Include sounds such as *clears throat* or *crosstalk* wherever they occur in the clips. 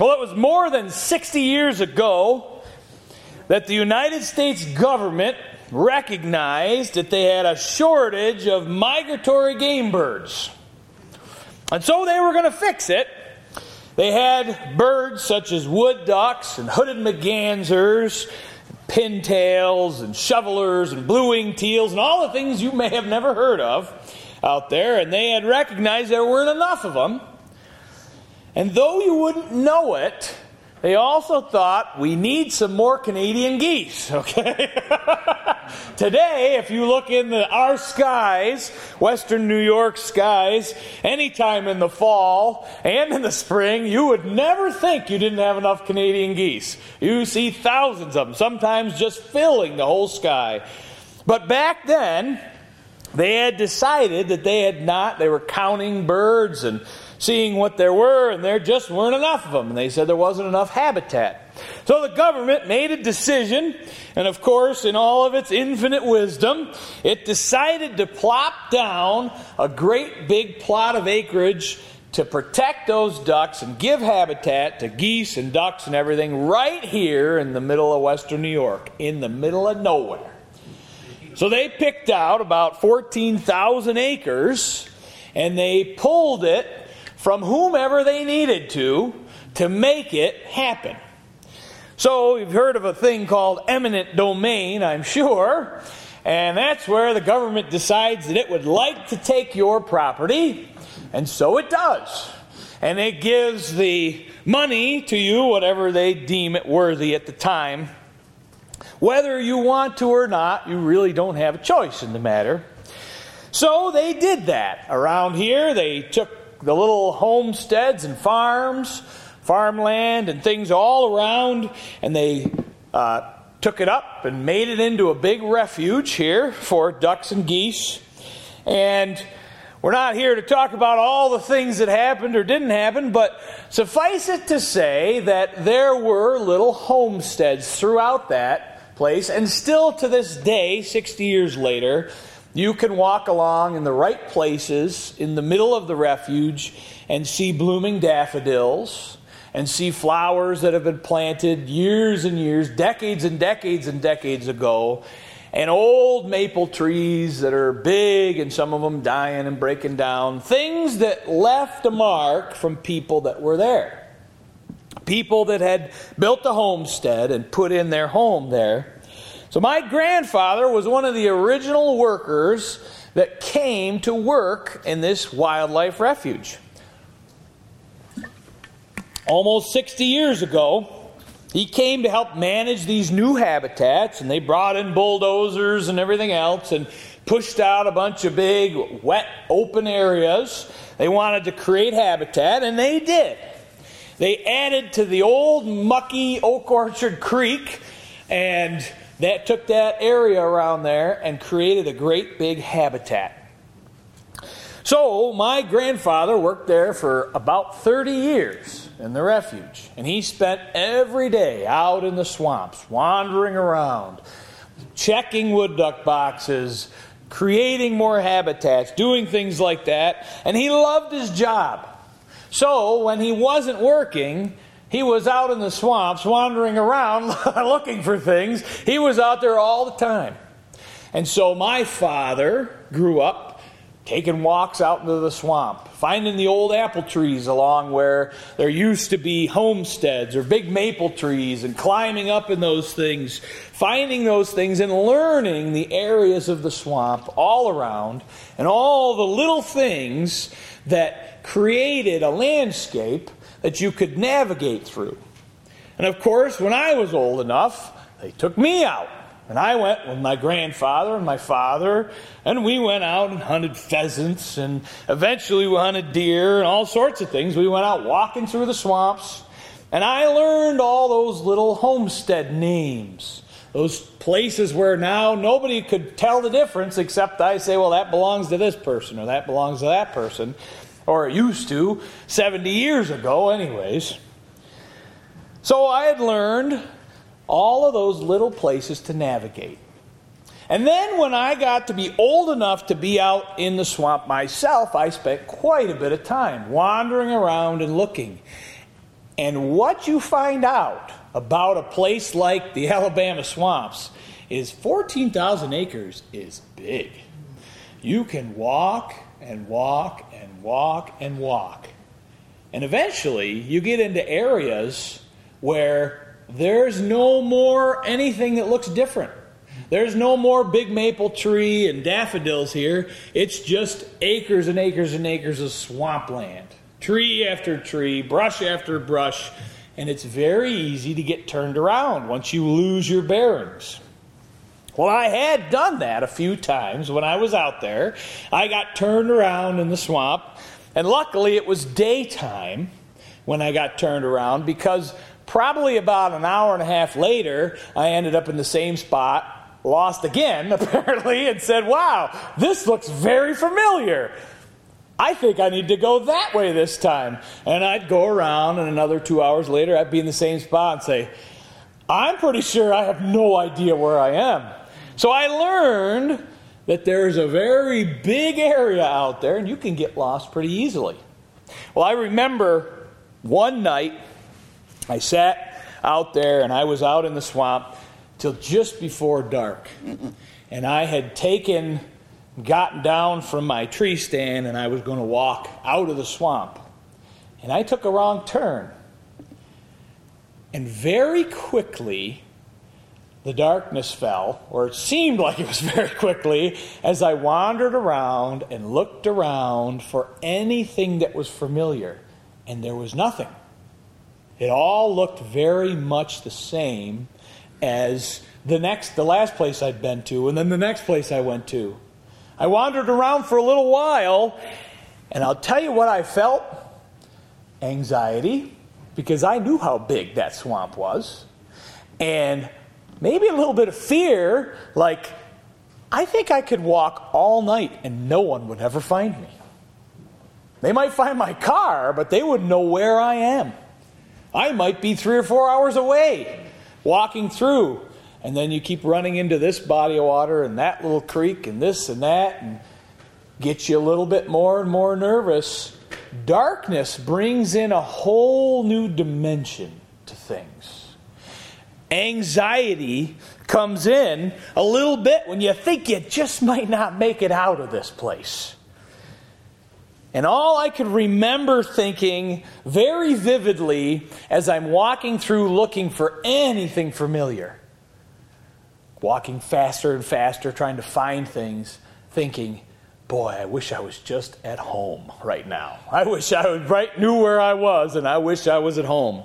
Well, it was more than 60 years ago that the United States government recognized that they had a shortage of migratory game birds. And so they were going to fix it. They had birds such as wood ducks and hooded mergansers, pintails and shovelers and blue winged teals and all the things you may have never heard of out there. And they had recognized there weren't enough of them. And though you wouldn't know it, they also thought we need some more Canadian geese, *laughs* okay? *laughs* Today, if you look in the, our skies, western New York skies, anytime in the fall and in the spring, you would never think you didn't have enough Canadian geese. You see thousands of them, sometimes just filling the whole sky. But back then, they had decided that they had not, they were counting birds and seeing what there were, and there just weren't enough of them. And they said there wasn't enough habitat. So the government made a decision, and of course, in all of its infinite wisdom, it decided to plop down a great big plot of acreage to protect those ducks and give habitat to geese and ducks and everything right here in the middle of western New York, in the middle of nowhere. So they picked out about 14,000 acres and they pulled it from whomever they needed to to make it happen. So, you've heard of a thing called eminent domain, I'm sure, and that's where the government decides that it would like to take your property, and so it does. And it gives the money to you, whatever they deem it worthy at the time. Whether you want to or not, you really don't have a choice in the matter. So they did that. Around here, they took the little homesteads and farms, farmland, and things all around, and they uh, took it up and made it into a big refuge here for ducks and geese. And we're not here to talk about all the things that happened or didn't happen, but suffice it to say that there were little homesteads throughout that place, and still to this day, 60 years later, you can walk along in the right places in the middle of the refuge and see blooming daffodils and see flowers that have been planted years and years, decades and decades and decades ago, and old maple trees that are big and some of them dying and breaking down. Things that left a mark from people that were there. People that had built a homestead and put in their home there. So, my grandfather was one of the original workers that came to work in this wildlife refuge. Almost 60 years ago, he came to help manage these new habitats, and they brought in bulldozers and everything else and pushed out a bunch of big, wet, open areas. They wanted to create habitat, and they did. They added to the old, mucky Oak Orchard Creek and that took that area around there and created a great big habitat. So, my grandfather worked there for about 30 years in the refuge, and he spent every day out in the swamps, wandering around, checking wood duck boxes, creating more habitats, doing things like that, and he loved his job. So, when he wasn't working, he was out in the swamps wandering around *laughs* looking for things. He was out there all the time. And so my father grew up taking walks out into the swamp, finding the old apple trees along where there used to be homesteads or big maple trees and climbing up in those things, finding those things and learning the areas of the swamp all around and all the little things that created a landscape that you could navigate through. And of course, when I was old enough, they took me out. And I went with my grandfather and my father, and we went out and hunted pheasants, and eventually we hunted deer and all sorts of things. We went out walking through the swamps, and I learned all those little homestead names. Those places where now nobody could tell the difference except I say, well, that belongs to this person or that belongs to that person or it used to 70 years ago, anyways. So I had learned all of those little places to navigate. And then when I got to be old enough to be out in the swamp myself, I spent quite a bit of time wandering around and looking. And what you find out about a place like the *laughs* Alabama swamps is 14,000 acres is big. You can walk and walk and walk and walk. And eventually, you get into areas where there's no more anything that looks different. There's no more big maple tree and daffodils here. It's just acres and acres and acres of swampland. Tree after tree, brush after brush, and it's very easy to get turned around once you lose your bearings. Well, I had done that a few times when I was out there. I got turned around in the swamp, and luckily it was daytime when I got turned around because probably about an hour and a half later, I ended up in the same spot lost again, *laughs* apparently, and said, Wow, this looks very familiar. I think I need to go that way this time. And I'd go around, and another two hours later, I'd be in the same spot and say, I'm pretty sure I have no idea where I am. So I learned that there's a very big area out there, and you can get lost pretty easily. Well, I remember one night I sat out there and I was out in the swamp till just before dark. And I had taken, gotten down from my tree stand, and I was going to walk out of the swamp. And I took a wrong turn. And very quickly, the darkness fell, or it seemed like it was *laughs* very quickly, as I wandered around and looked around for anything that was familiar. And there was nothing. It all looked very much the same as the next the last place I'd been to and then the next place I went to. I wandered around for a little while and I'll tell you what I felt anxiety because I knew how big that swamp was and maybe a little bit of fear like I think I could walk all night and no one would ever find me. They might find my car, but they wouldn't know where I am. I might be three or four hours away walking through. And then you keep running into this body of water and that little creek and this and that and gets you a little bit more and more nervous. Darkness brings in a whole new dimension to things. Anxiety comes in a little bit when you think you just might not make it out of this place. And all I could remember thinking very vividly as I'm walking through looking for anything familiar, walking faster and faster, trying to find things, thinking, boy, I wish I was just at home right now. I wish I was right knew where I was, and I wish I was at home.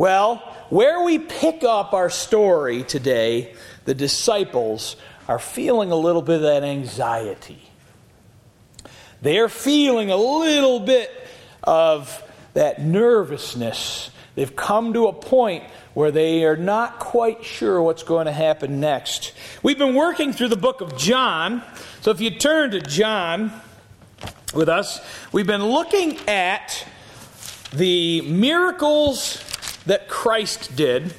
Well, where we pick up our story today, the disciples are feeling a little bit of that anxiety they're feeling a little bit of that nervousness. They've come to a point where they are not quite sure what's going to happen next. We've been working through the book of John. So if you turn to John with us, we've been looking at the miracles that Christ did.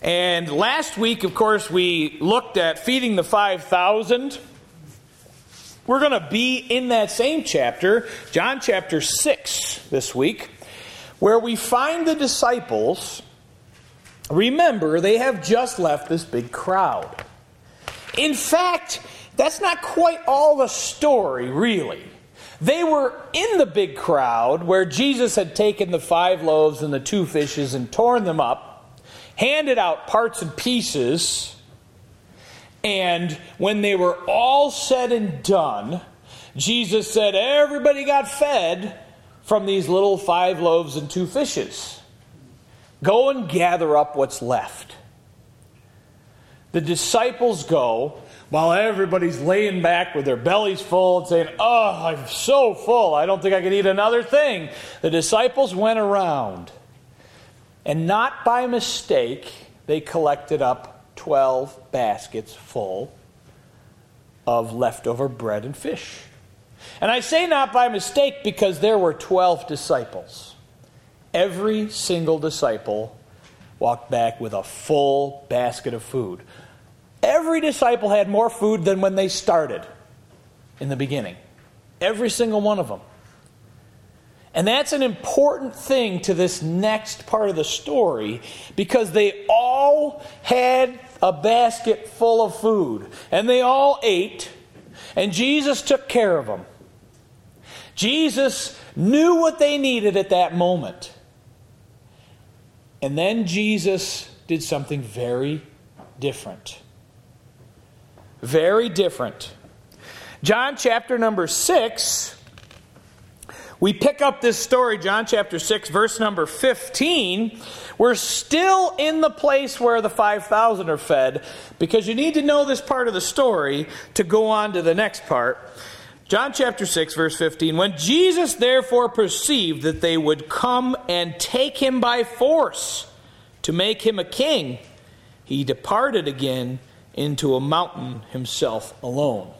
And last week, of course, we looked at feeding the 5,000. We're going to be in that same chapter, John chapter 6, this week, where we find the disciples. Remember, they have just left this big crowd. In fact, that's not quite all the story, really. They were in the big crowd where Jesus had taken the five loaves and the two fishes and torn them up, handed out parts and pieces and when they were all said and done, Jesus said, Everybody got fed from these little five loaves and two fishes. Go and gather up what's left. The disciples go while everybody's laying back with their bellies full and saying, Oh, I'm so full, I don't think I can eat another thing. The disciples went around, and not by mistake, they collected up 12 baskets full of leftover bread and fish. And I say not by mistake because there were 12 disciples. Every single disciple walked back with a full basket of food. Every disciple had more food than when they started in the beginning. Every single one of them. And that's an important thing to this next part of the story because they all had a basket full of food and they all ate, and Jesus took care of them. Jesus knew what they needed at that moment. And then Jesus did something very different. Very different. John chapter number 6 we pick up this story, John chapter 6, verse number 15. We're still in the place where the 5,000 are fed because you need to know this part of the story to go on to the next part. John chapter 6, verse 15. When Jesus therefore perceived that they would come and take him by force to make him a king, he departed again into a mountain himself alone.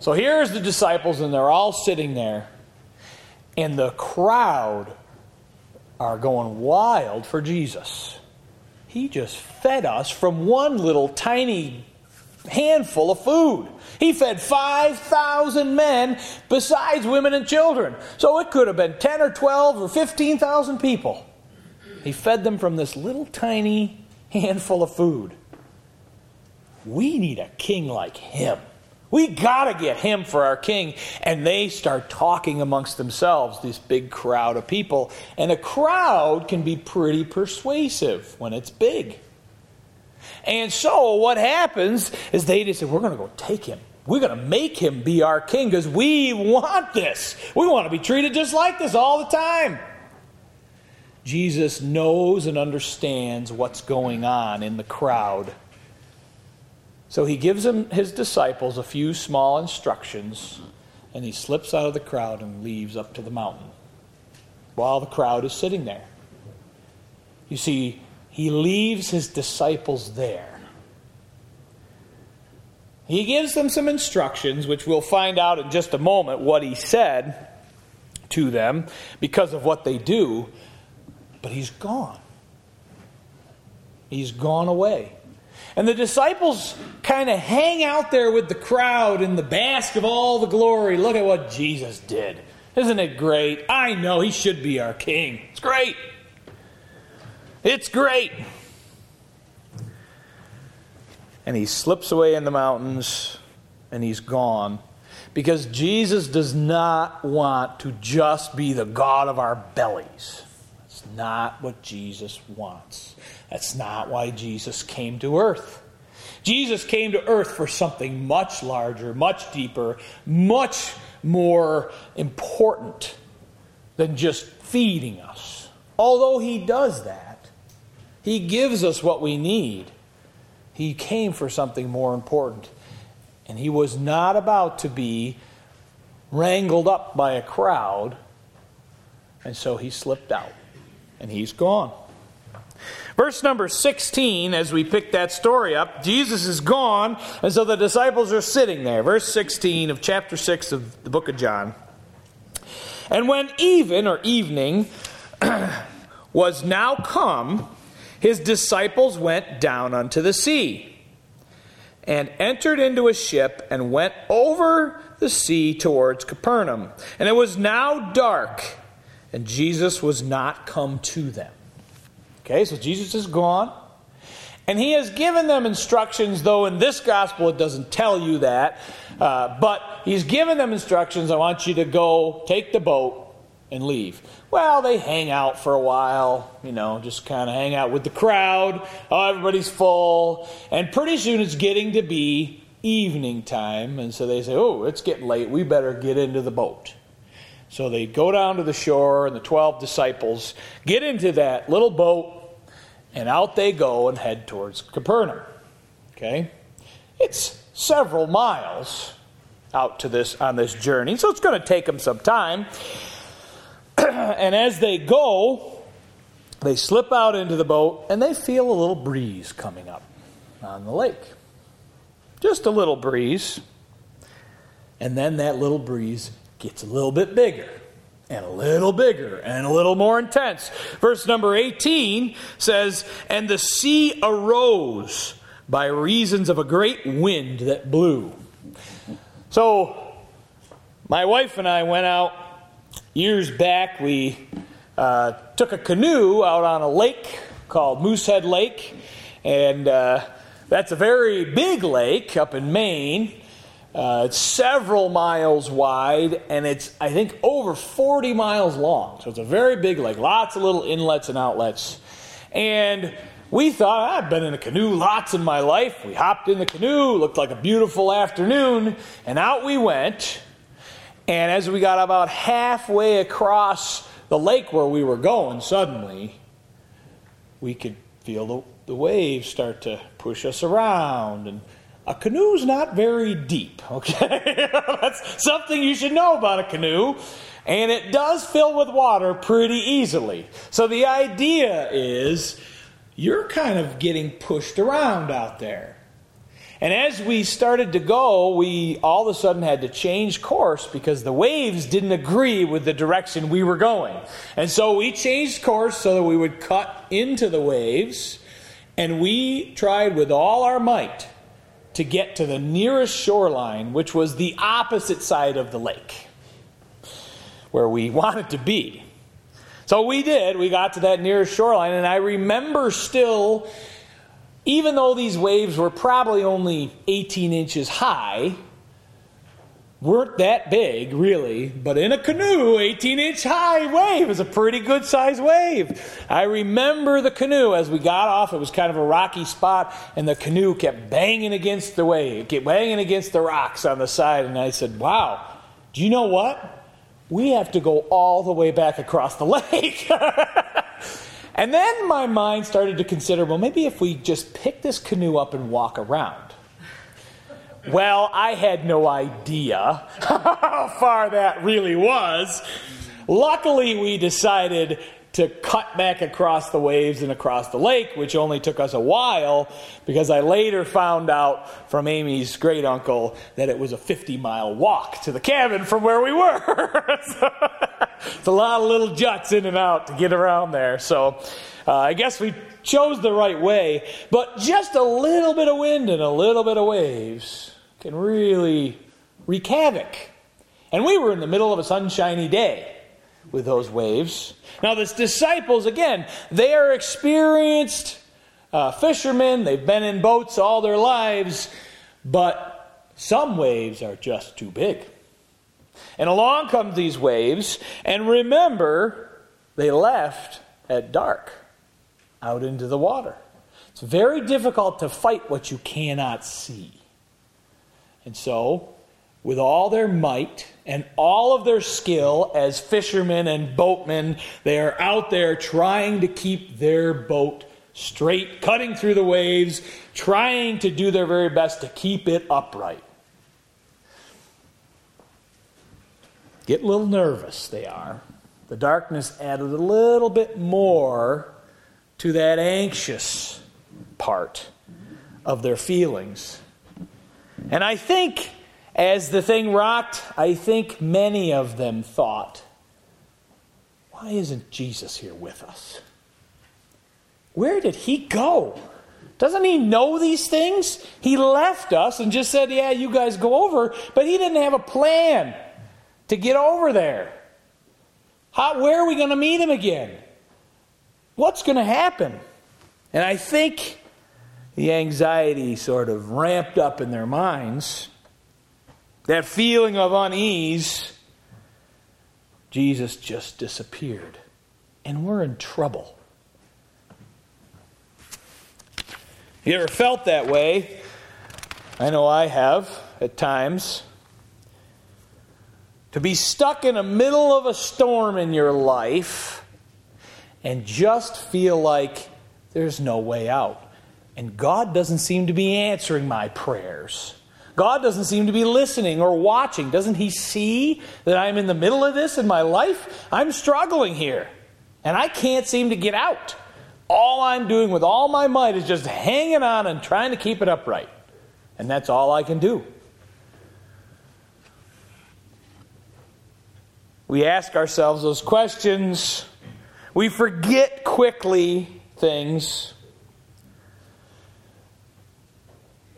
So here's the disciples, and they're all sitting there, and the crowd are going wild for Jesus. He just fed us from one little tiny handful of food. He fed 5,000 men besides women and children. So it could have been 10 or 12 or 15,000 people. He fed them from this little tiny handful of food. We need a king like him. We got to get him for our king. And they start talking amongst themselves, this big crowd of people. And a crowd can be pretty persuasive when it's big. And so what happens is they just say, We're going to go take him. We're going to make him be our king because we want this. We want to be treated just like this all the time. Jesus knows and understands what's going on in the crowd so he gives him, his disciples a few small instructions, and he slips out of the crowd and leaves up to the mountain while the crowd is sitting there. You see, he leaves his disciples there. He gives them some instructions, which we'll find out in just a moment what he said to them because of what they do, but he's gone. He's gone away. And the disciples kind of hang out there with the crowd in the bask of all the glory. Look at what Jesus did. Isn't it great? I know he should be our king. It's great. It's great. And he slips away in the mountains and he's gone because Jesus does not want to just be the God of our bellies. Not what Jesus wants. That's not why Jesus came to earth. Jesus came to earth for something much larger, much deeper, much more important than just feeding us. Although he does that, he gives us what we need. He came for something more important. And he was not about to be wrangled up by a crowd. And so he slipped out. And he's gone. Verse number 16, as we pick that story up, Jesus is gone, and so the disciples are sitting there. Verse 16 of chapter 6 of the book of John. And when even, or evening, *clears throat* was now come, his disciples went down unto the sea, and entered into a ship, and went over the sea towards Capernaum. And it was now dark, and Jesus was not come to them. Okay, so Jesus is gone. And he has given them instructions, though in this gospel it doesn't tell you that. Uh, but he's given them instructions. I want you to go take the boat and leave. Well, they hang out for a while, you know, just kind of hang out with the crowd. Oh, everybody's full. And pretty soon it's getting to be evening time. And so they say, oh, it's getting late. We better get into the boat. So they go down to the shore, and the 12 disciples get into that little boat, and out they go and head towards Capernaum. Okay? It's several miles out to this on this journey, so it's going to take them some time. *clears throat* and as they go, they slip out into the boat and they feel a little breeze coming up on the lake. Just a little breeze. And then that little breeze gets a little bit bigger and a little bigger and a little more intense. Verse number 18 says, And the sea arose by reasons of a great wind that blew. So, my wife and I went out years back, we uh, took a canoe out on a lake called Moosehead Lake, and uh, that's a very big lake up in Maine. Uh, it's several miles wide, and it's, I think, over 40 miles long. So it's a very big lake, lots of little inlets and outlets. And we thought, I've been in a canoe lots in my life. We hopped in the canoe, looked like a beautiful afternoon, and out we went. And as we got about halfway across the lake where we were going, suddenly we could feel the, the waves start to push us around. And a canoe's not very deep, okay? *laughs* That's something you should know about a canoe. And it does fill with water pretty easily. So the idea is you're kind of getting pushed around out there. And as we started to go, we all of a sudden had to change course because the waves didn't agree with the direction we were going. And so we changed course so that we would cut into the waves, and we tried with all our might to get to the nearest shoreline, which was the opposite side of the lake, where we wanted to be. So we did. We got to that nearest shoreline, and I remember still, even though these waves were probably only 18 inches high, weren't that big, really, but in a canoe, 18 inch high wave is a pretty good sized wave. I remember the canoe as we got off, it was kind of a rocky spot, and the canoe kept banging against the wave, kept banging against the rocks on the side, and I said, Wow, do you know what? we have to go all the way back across the *laughs* lake. and then my mind started to consider well, maybe if we just pick this canoe up and walk around. Well, I had no idea *laughs* how far that really was. Luckily, we decided to cut back across the waves and across the lake, which only took us a while because I later found out from Amy's great uncle that it was a 50 mile walk to the cabin from where we were. *laughs* so, it's a lot of little juts in and out to get around there. So uh, I guess we chose the right way, but just a little bit of wind and a little bit of waves can really wreak havoc. And we were in the middle of a sunshiny day with those waves. Now, the disciples, again, they are experienced uh, fishermen. They've been in boats all their lives, but some waves are just too big. And along come these waves, and remember, they left at dark out into the water. It's very difficult to fight what you cannot see. And so, with all their might and all of their skill as fishermen and boatmen, they are out there trying to keep their boat straight, cutting through the waves, trying to do their very best to keep it upright. Get a little nervous, they are. The darkness added a little bit more to that anxious part of their feelings. And I think as the thing rocked, I think many of them thought, why isn't Jesus here with us? Where did he go? Doesn't he know these things? He left us and just said, Yeah, you guys go over, but he didn't have a plan to get over there. How, where are we going to meet him again? What's going to happen? And I think the anxiety sort of ramped up in their minds that feeling of unease, Jesus just disappeared. And we're in trouble. You ever felt that way? I know I have at times. To be stuck in the middle of a storm in your life and just feel like there's no way out. And God doesn't seem to be answering my prayers. God doesn't seem to be listening or watching. Doesn't He see that I'm in the middle of this in my life? I'm struggling here, and I can't seem to get out. All I'm doing with all my might is just hanging on and trying to keep it upright. And that's all I can do. We ask ourselves those questions. We forget quickly things.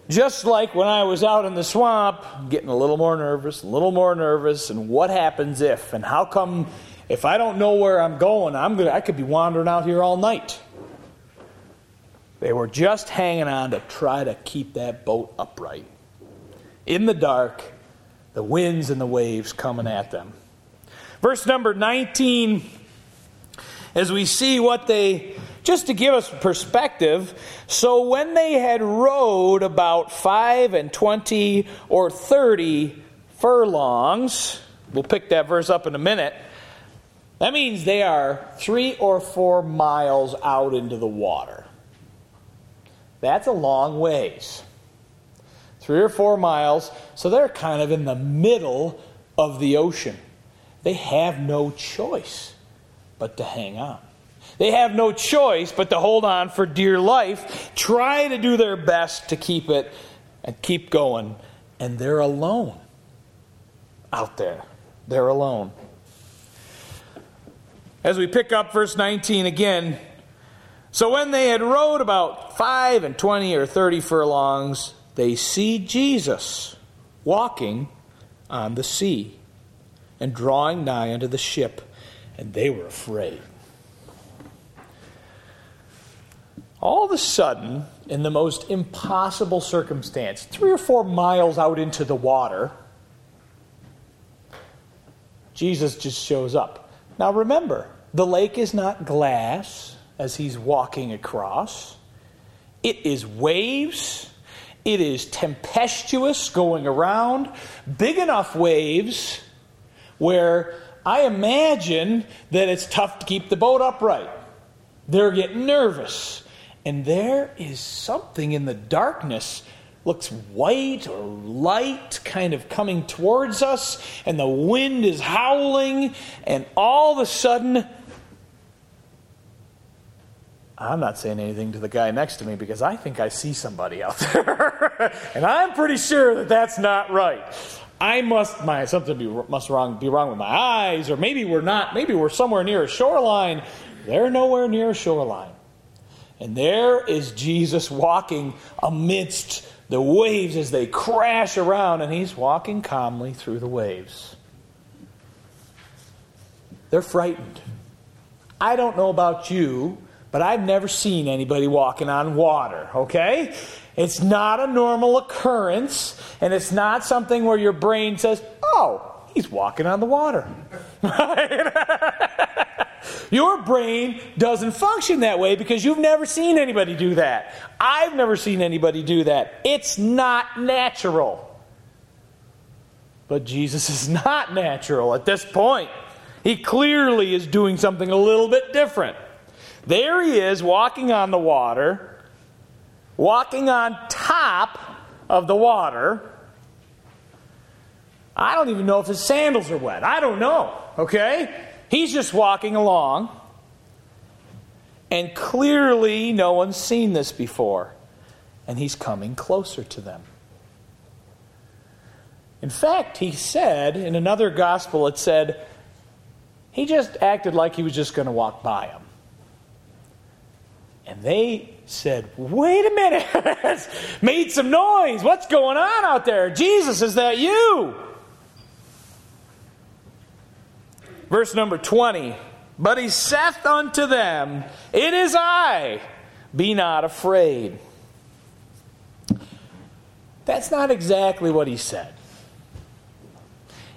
Just like when I was out in the swamp, getting a little more nervous, a little more nervous, and what happens if? And how come if I don't know where I'm going, I'm gonna I could be wandering out here all night. They were just hanging on to try to keep that boat upright. In the dark, the winds and the waves coming at them. Verse number 19, as we see what they just to give us perspective, so when they had rowed about five and twenty or thirty furlongs, we'll pick that verse up in a minute, that means they are three or four miles out into the water. That's a long ways. Three or four miles, so they're kind of in the middle of the ocean. They have no choice but to hang on. They have no choice but to hold on for dear life, try to do their best to keep it and keep going. And they're alone out there. They're alone. As we pick up verse 19 again, so when they had rowed about five and twenty or thirty furlongs, they see Jesus walking on the sea and drawing nigh unto the ship, and they were afraid. All of a sudden, in the most impossible circumstance, three or four miles out into the water, Jesus just shows up. Now remember, the lake is not glass as he's walking across, it is waves. It is tempestuous going around, big enough waves where I imagine that it's tough to keep the boat upright. They're getting nervous and there is something in the darkness looks white or light kind of coming towards us and the wind is howling and all of a sudden I'm not saying anything to the guy next to me because I think I see somebody out there. *laughs* and I'm pretty sure that that's not right. I must my something be, must wrong be wrong with my eyes or maybe we're not maybe we're somewhere near a shoreline. They're nowhere near a shoreline. And there is Jesus walking amidst the waves as they crash around, and he's walking calmly through the waves. They're frightened. I don't know about you, but I've never seen anybody walking on water, okay? It's not a normal occurrence, and it's not something where your brain says, oh, he's walking on the water. *laughs* *laughs* Your brain doesn't function that way because you've never seen anybody do that. I've never seen anybody do that. It's not natural. But Jesus *laughs* is not natural at this point. He clearly is doing something a little bit different. There he is walking on the water, walking on top of the water. I don't even know if his sandals are wet. I don't know, okay? He's just walking along, and clearly no one's seen this before, and he's coming closer to them. In fact, he said in another gospel, it said, he just acted like he was just going to walk by them. And they said, Wait a minute, *laughs* made some noise. What's going on out there? Jesus, is that you? Verse number 20. But he saith unto them, It is I, be not afraid. That's not exactly what he said.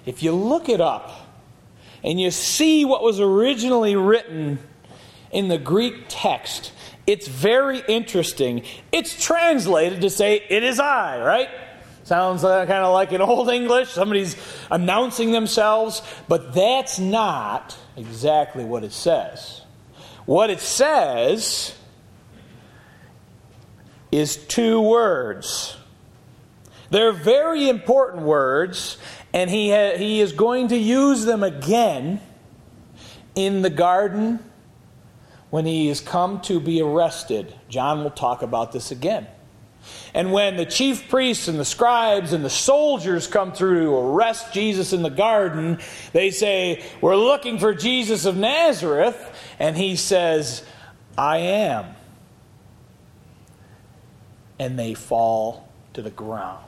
If you look it up and you see what was originally written in the Greek text, it's very interesting. It's translated to say, It is I, right? Sounds uh, kind of like in Old English. Somebody's announcing themselves, but that's not exactly what it says. What it says is two words. They're very important words, and he, ha- he is going to use them again in the garden when he is come to be arrested. John will talk about this again. And when the chief priests and the scribes and the soldiers come through to arrest Jesus in the garden, they say, We're looking for Jesus of Nazareth. And he says, I am. And they fall to the ground.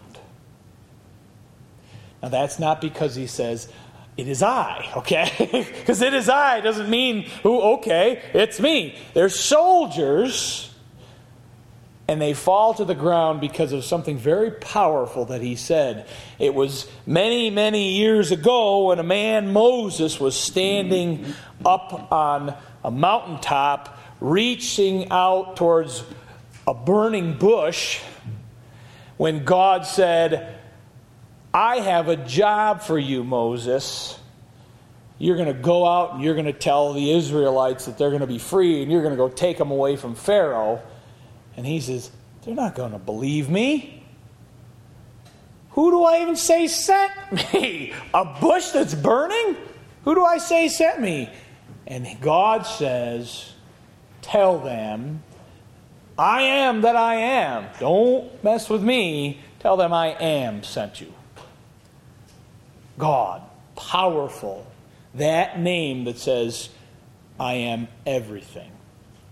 Now, that's not because he says, it is I, *laughs* okay? *laughs* Because it is I doesn't mean, oh, okay, it's me. They're soldiers, and they fall to the ground because of something very powerful that he said. It was many, many years ago when a man, Moses, was standing up on a mountaintop, reaching out towards a burning bush, when God said, I have a job for you, Moses. You're going to go out and you're going to tell the Israelites that they're going to be free and you're going to go take them away from Pharaoh. And he says, They're not going to believe me. Who do I even say sent *laughs* me? A bush that's burning? Who do I say sent me? And God says, Tell them, I am that I am. Don't mess with me. Tell them I am sent you. God, powerful. That name that says, I am everything.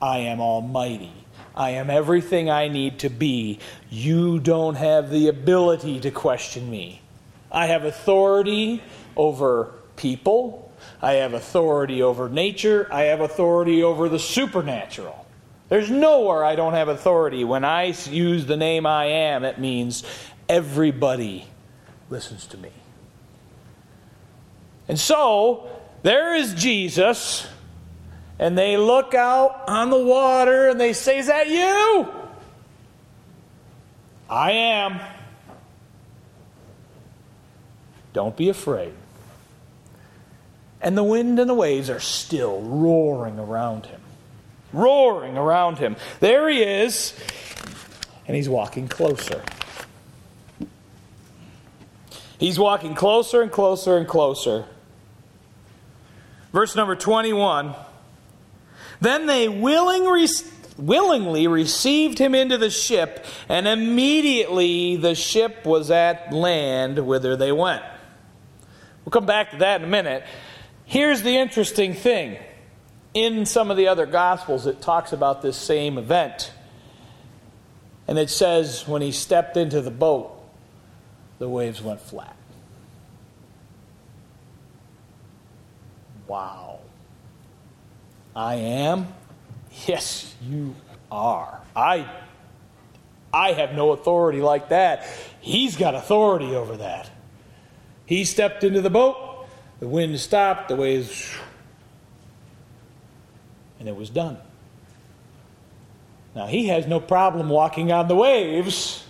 I am almighty. I am everything I need to be. You don't have the ability to question me. I have authority over people. I have authority over nature. I have authority over the supernatural. There's nowhere I don't have authority. When I use the name I am, it means everybody listens to me. And so, there is Jesus, and they look out on the water and they say, Is that you? I am. Don't be afraid. And the wind and the waves are still roaring around him. Roaring around him. There he is, and he's walking closer. He's walking closer and closer and closer. Verse number 21 Then they re- willingly received him into the ship, and immediately the ship was at land whither they went. We'll come back to that in a minute. Here's the interesting thing. In some of the other Gospels, it talks about this same event. And it says, when he stepped into the boat, the waves went flat. Wow. I am? Yes, you are. I I have no authority like that. He's got authority over that. He stepped into the boat, the wind stopped, the waves and it was done. Now, he has no problem walking on the waves.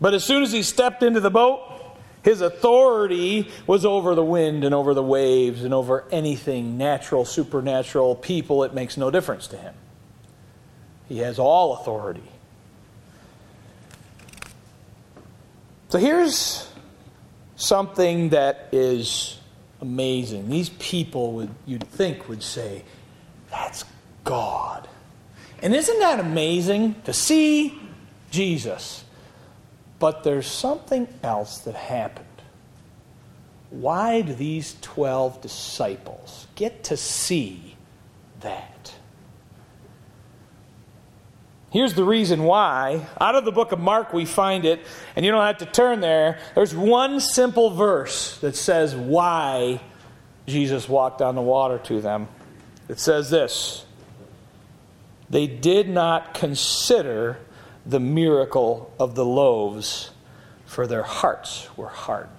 But as soon as he stepped into the boat, his authority was over the wind and over the waves and over anything natural, supernatural, people. It makes no difference to him. He has all authority. So here's something that is amazing. These people would you'd think would say, That's God. And isn't that amazing to see Jesus? But there's something else that happened. Why do these 12 disciples get to see that? Here's the reason why. Out of the book of Mark, we find it, and you don't have to turn there. There's one simple verse that says why Jesus walked on the water to them. It says this They did not consider the miracle of the loaves, for their hearts were hardened.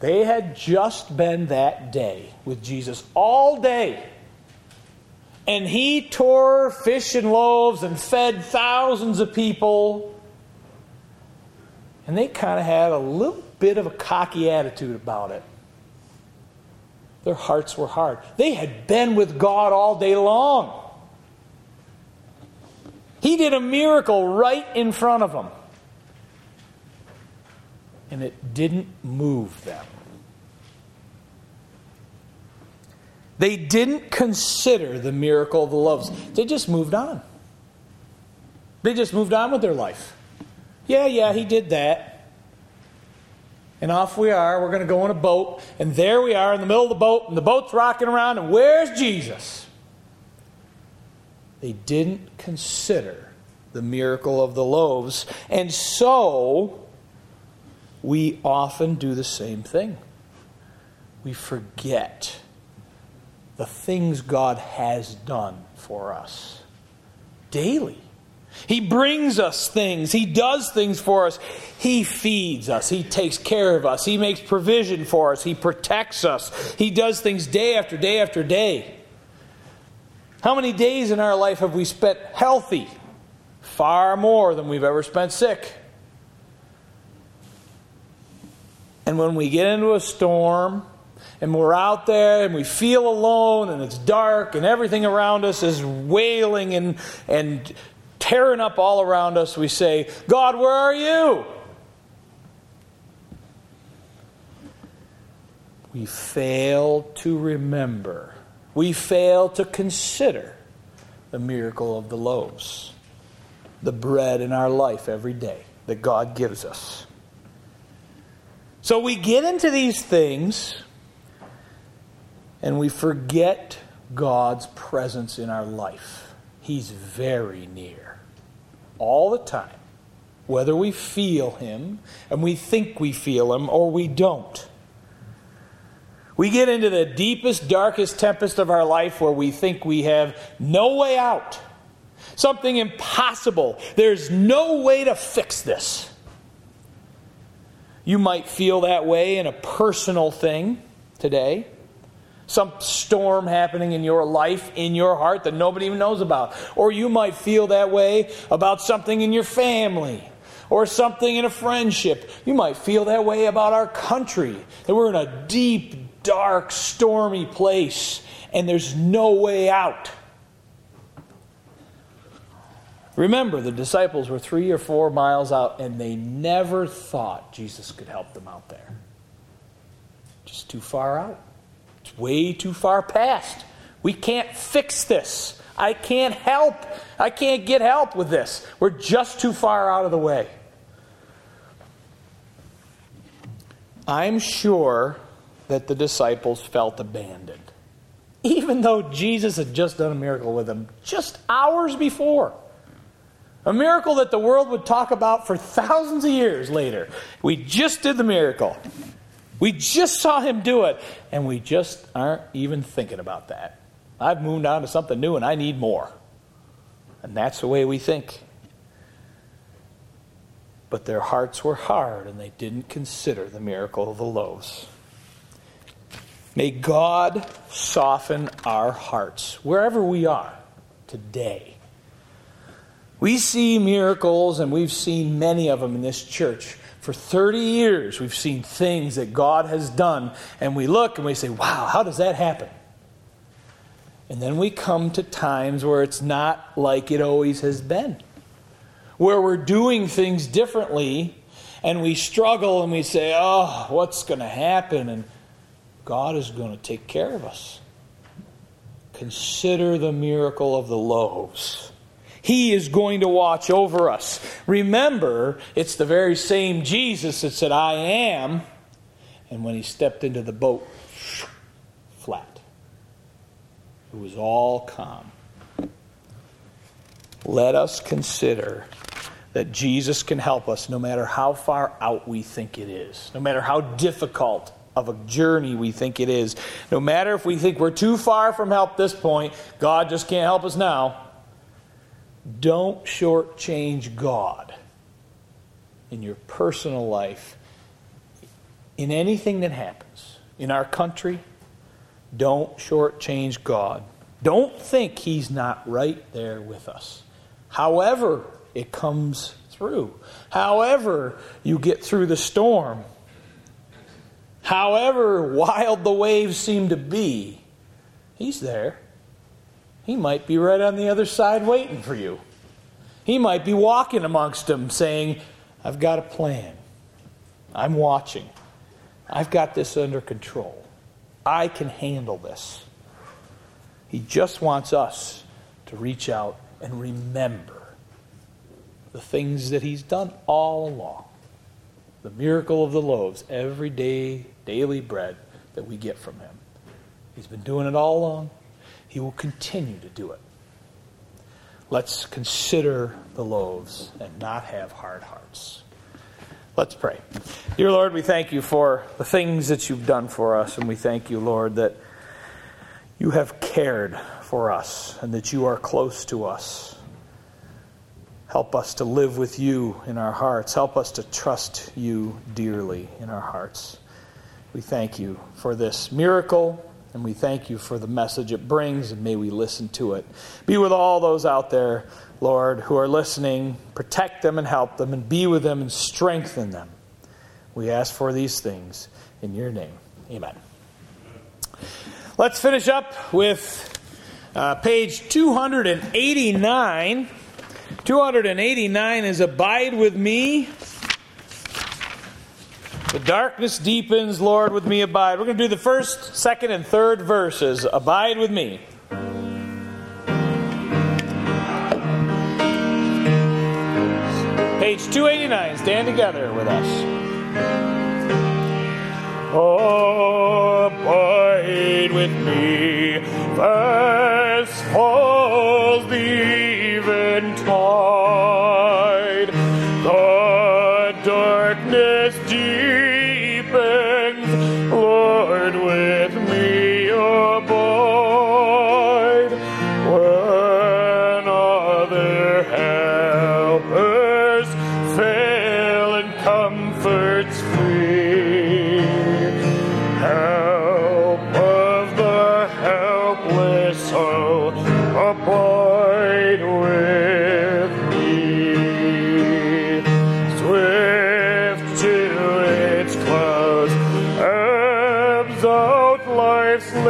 They had just been that day with Jesus all day. And he tore fish and loaves and fed thousands of people. And they kind of had a little bit of a cocky attitude about it. Their hearts were hard. They had been with God all day long. He did a miracle right in front of them. And it didn't move them. They didn't consider the miracle of the loaves. They just moved on. They just moved on with their life. Yeah, yeah, he did that. And off we are. We're going to go on a boat. And there we are in the middle of the boat. And the boat's rocking around. And where's Jesus? They didn't consider the miracle of the loaves. And so, we often do the same thing. We forget the things God has done for us daily. He brings us things. He does things for us. He feeds us. He takes care of us. He makes provision for us. He protects us. He does things day after day after day. How many days in our life have we spent healthy? Far more than we've ever spent sick. And when we get into a storm and we're out there and we feel alone and it's dark and everything around us is wailing and, and tearing up all around us, we say, God, where are you? We fail to remember, we fail to consider the miracle of the loaves, the bread in our life every day that God gives us. So we get into these things and we forget God's presence in our life. He's very near all the time, whether we feel Him and we think we feel Him or we don't. We get into the deepest, darkest tempest of our life where we think we have no way out, something impossible. There's no way to fix this. You might feel that way in a personal thing today some storm happening in your life, in your heart that nobody even knows about. Or you might feel that way about something in your family or something in a friendship. You might feel that way about our country, that we're in a deep, dark, stormy place and there's no way out. Remember, the disciples were three or four miles out and they never thought Jesus could help them out there. Just too far out. It's way too far past. We can't fix this. I can't help. I can't get help with this. We're just too far out of the way. I'm sure that the disciples felt abandoned. *laughs* Even though Jesus had just done a miracle with them just hours before. A miracle that the world would talk about for thousands of years later. We just did the miracle. We just saw him do it, and we just aren't even thinking about that. I've moved on to something new and I need more. And that's the way we think. But their hearts were hard and they didn't consider the miracle of the loaves. May God soften our hearts wherever we are today. We see miracles, and we've seen many of them in this church. For 30 years, we've seen things that God has done, and we look and we say, wow, how does that happen? And then we come to times where it's not like it always has been, where we're doing things differently, and we struggle and we say, oh, what's going to happen? And God is going to take care of us. Consider the miracle of the loaves. He is going to watch over us. Remember, it's the very same Jesus that said, I am. And when he stepped into the boat, flat. It was all calm. Let us consider that Jesus can help us no matter how far out we think it is, no matter how difficult of a journey we think it is, no matter if we think we're too far from help this point, God just can't help us now. Don't shortchange God in your personal life, in anything that happens in our country. Don't shortchange God. Don't think He's not right there with us. However, it comes through. However, you get through the storm. However wild the waves seem to be, He's there. He might be right on the other side waiting for you. He might be walking amongst them saying, I've got a plan. I'm watching. I've got this under control. I can handle this. He just wants us to reach out and remember the things that He's done all along. The miracle of the loaves, every day, daily bread that we get from Him. He's been doing it all along. He will continue to do it. Let's consider the loaves and not have hard hearts. Let's pray. Dear Lord, we thank you for the things that you've done for us, and we thank you, Lord, that you have cared for us and that you are close to us. Help us to live with you in our hearts. Help us to trust you dearly in our hearts. We thank you for this miracle, and we thank you for the message it brings, and may we listen to it. Be with all those out there, Lord, who are listening. Protect them and help them, and be with them and strengthen them. We ask for these things in your name. Amen. Let's finish up with uh, page 289. 289 is Abide with Me. The darkness deepens, Lord, with me abide. We're going to do the first, second, and third verses. Abide with me. Page 289. Stand together with us. Abide with me, fast falls the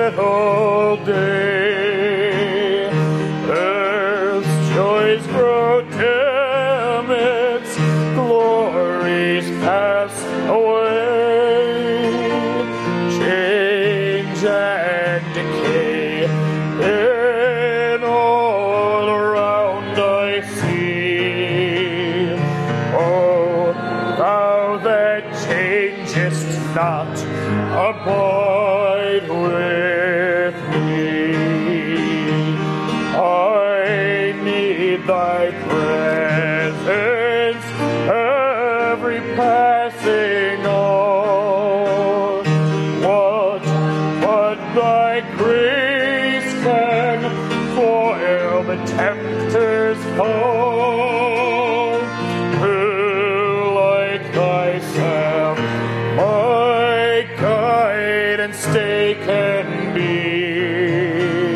life's little day. And stay can be?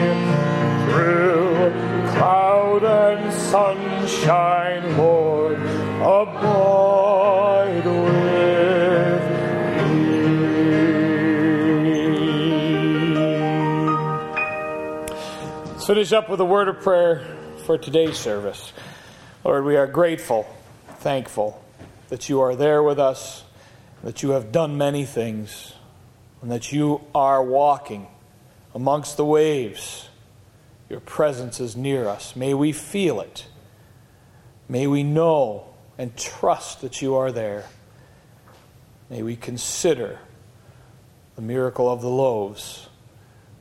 Through cloud and sunshine, Lord, abide with me. Let's finish up with a word of prayer for today's service. Lord, we are grateful, thankful that you are there with us, that you have done many things, and that you are walking amongst the waves. Your presence is near us. May we feel it. May we know and trust that you are there. May we consider the miracle of the loaves.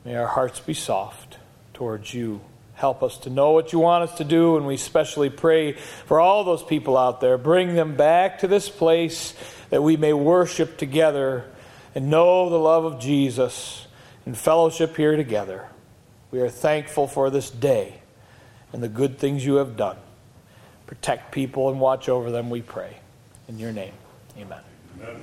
May our hearts be soft towards you. Help us to know what you want us to do, and we especially pray for all those people out there. Bring them back to this place that we may worship together and know the love of Jesus and fellowship here together. We are thankful for this day and the good things you have done. Protect people and watch over them, we pray. In your name, amen. Amen.